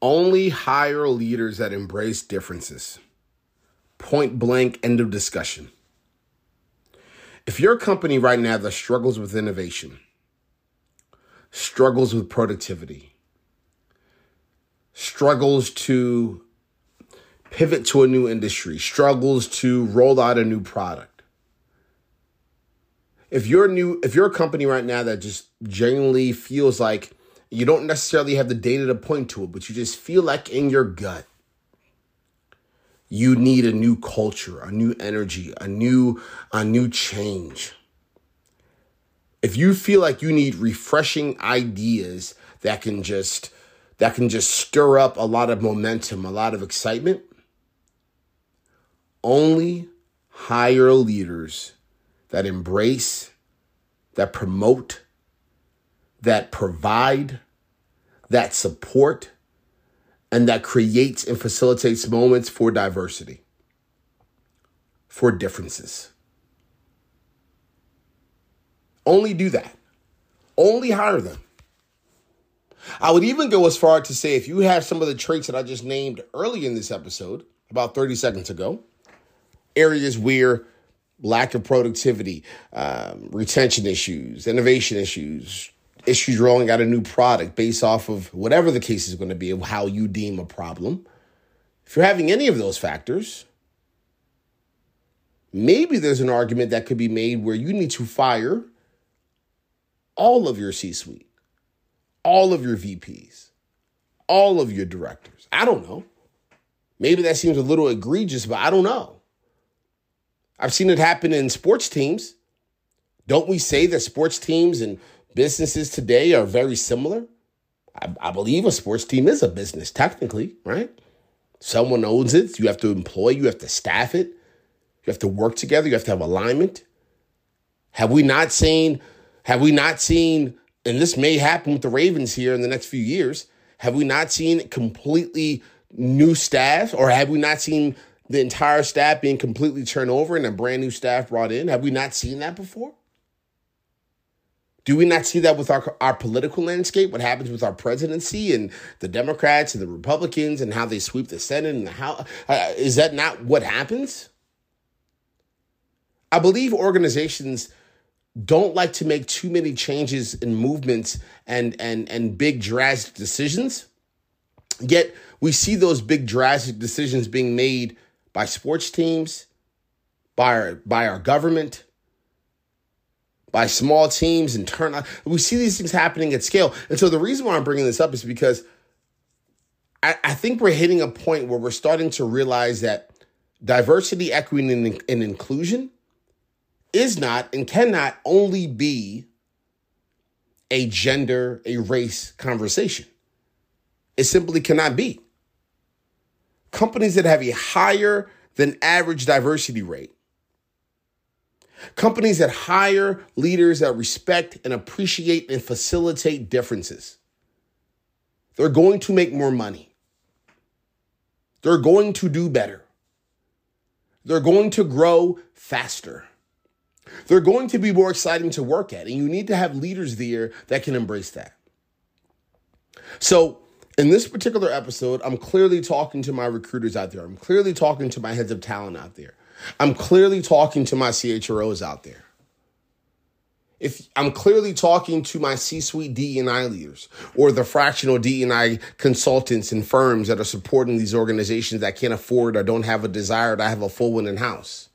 Only hire leaders that embrace differences. Point blank, end of discussion. If you're company right now that struggles with innovation, struggles with productivity, struggles to pivot to a new industry, struggles to roll out a new product. If you're new, if you're a company right now that just genuinely feels like you don't necessarily have the data to point to it, but you just feel like in your gut you need a new culture, a new energy, a new a new change. If you feel like you need refreshing ideas that can just that can just stir up a lot of momentum, a lot of excitement, only hire leaders that embrace, that promote, that provide, that support, and that creates and facilitates moments for diversity, for differences. Only do that. Only hire them. I would even go as far to say if you have some of the traits that I just named early in this episode, about 30 seconds ago, areas where lack of productivity, um, retention issues, innovation issues, issues rolling out a new product based off of whatever the case is going to be of how you deem a problem. If you're having any of those factors, maybe there's an argument that could be made where you need to fire all of your C suite, all of your VPs, all of your directors. I don't know. Maybe that seems a little egregious, but I don't know. I've seen it happen in sports teams. Don't we say that sports teams and businesses today are very similar? I, I, believe a sports team is a business, technically, right? Someone owns it. You have to employ, you have to staff it, you have to work together, you have to have alignment. Have we not seen, have we not seen, and this may happen with the Ravens here in the next few years, have we not seen completely new staff or have we not seen the entire staff being completely turned over and a brand new staff brought in. Have we not seen that before? Do we not see that with our, our political landscape? What happens with our presidency and the Democrats and the Republicans and how they sweep the Senate and how uh, is that not what happens? I believe organizations don't like to make too many changes and movements and and and big drastic decisions. Yet we see those big drastic decisions being made by sports teams, by our, by our government, by small teams and turn on. We see these things happening at scale. And so the reason why I'm bringing this up is because I, I think we're hitting a point where we're starting to realize that diversity, equity, and, and inclusion is not and cannot only be a gender, a race conversation. It simply cannot be companies that have a higher than average diversity rate, companies that hire leaders that respect and appreciate and facilitate differences. They're going to make more money. They're going to do better. They're going to grow faster. They're going to be more exciting to work at. And you need to have leaders there that can embrace that. So, in this particular episode, I'm clearly talking to my recruiters out there. I'm clearly talking to my heads of talent out there. I'm clearly talking to my CHROs out there. If I'm clearly talking to my C-suite DE&I leaders or the fractional DE&I consultants and firms that are supporting these organizations that can't afford or don't have a desire to have a full one in house.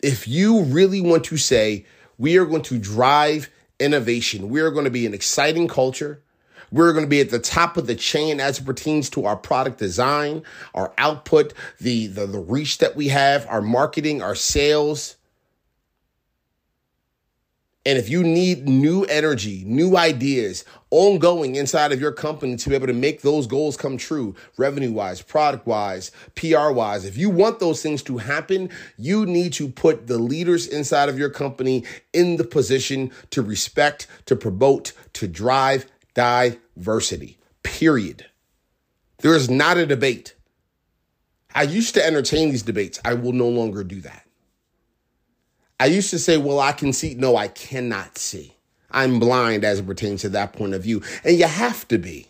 If you really want to say we are going to drive innovation, we are going to be an exciting culture, we're going to be at the top of the chain as it pertains to our product design, our output, the, the, the reach that we have, our marketing, our sales. And if you need new energy, new ideas ongoing inside of your company to be able to make those goals come true, revenue wise, product wise, PR wise, if you want those things to happen, you need to put the leaders inside of your company in the position to respect, to promote, to drive, diversity, period. There is not a debate. I used to entertain these debates. I will no longer do that. I used to say, well, I can see. No, I cannot see. I'm blind as it pertains to that point of view. And you have to be.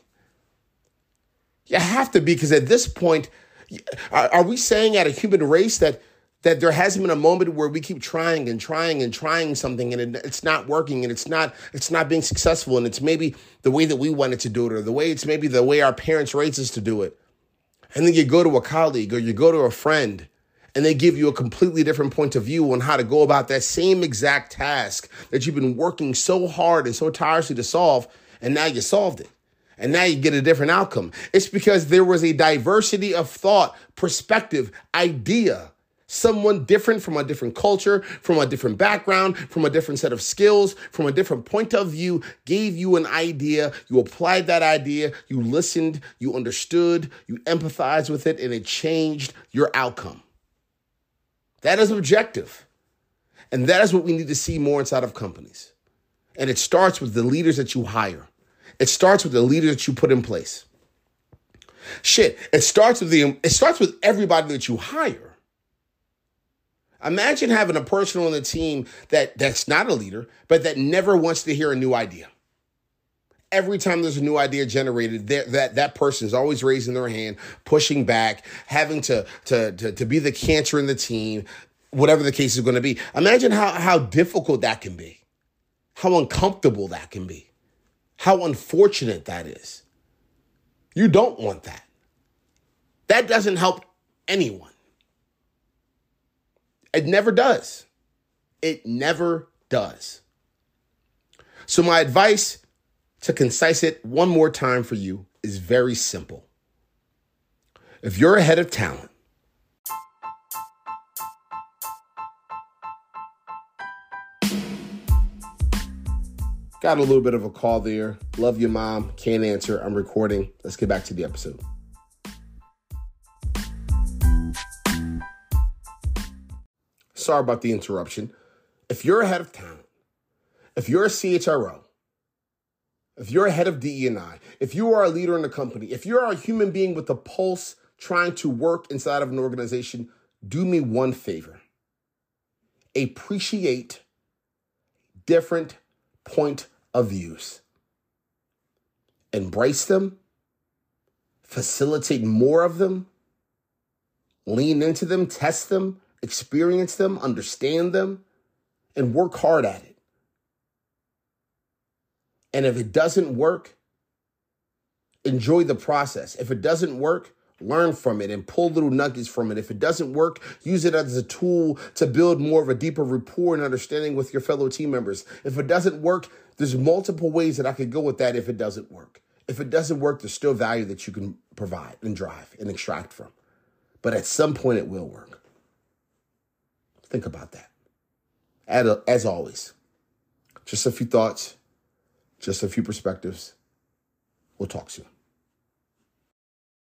You have to be because at this point, are, we saying at a human race that that there hasn't been a moment where we keep trying and trying and trying something and it, it's not working and it's not it's not being successful and it's maybe the way that we wanted to do it or the way it's maybe the way our parents raised us to do it and then you go to a colleague or you go to a friend and they give you a completely different point of view on how to go about that same exact task that you've been working so hard and so tirelessly to solve and now you solved it and now you get a different outcome. It's because there was a diversity of thought, perspective, idea. Someone different from a different culture, from a different background, from a different set of skills, from a different point of view gave you an idea. You applied that idea, you listened, you understood, you empathized with it, and it changed your outcome. That is objective. And that is what we need to see more inside of companies. And it starts with the leaders that you hire. It starts with the leaders that you put in place. Shit, it starts with the it starts with everybody that you hire. Imagine having a person on the team that that's not a leader, but that never wants to hear a new idea. Every time there's a new idea generated, that that person is always raising their hand, pushing back, having to, to to to be the cancer in the team, whatever the case is going to be. Imagine how how difficult that can be, how uncomfortable that can be. How unfortunate that is. You don't want that. That doesn't help anyone. It never does. It never does. So, my advice to concise it one more time for you is very simple. If you're ahead of talent, Got a little bit of a call there. Love your mom. Can't answer. I'm recording. Let's get back to the episode. Sorry about the interruption. If you're ahead of town, if you're a CHRO, if you're a head of DE&I, if you are a leader in a company, if you're a human being with a pulse trying to work inside of an organization, do me one favor. Appreciate different point of views. Embrace them, facilitate more of them, lean into them, test them, experience them, understand them, and work hard at it. And if it doesn't work, enjoy the process. If it doesn't work, learn from it and pull little nuggets from it. If it doesn't work, use it as a tool to build more of a deeper rapport and understanding with your fellow team members. If it doesn't work, there's multiple ways that I could go with that if it doesn't work. If it doesn't work, there's still value that you can provide and drive and extract from. But at some point, it will work. Think about that. As always, just a few thoughts, just a few perspectives. We'll talk soon.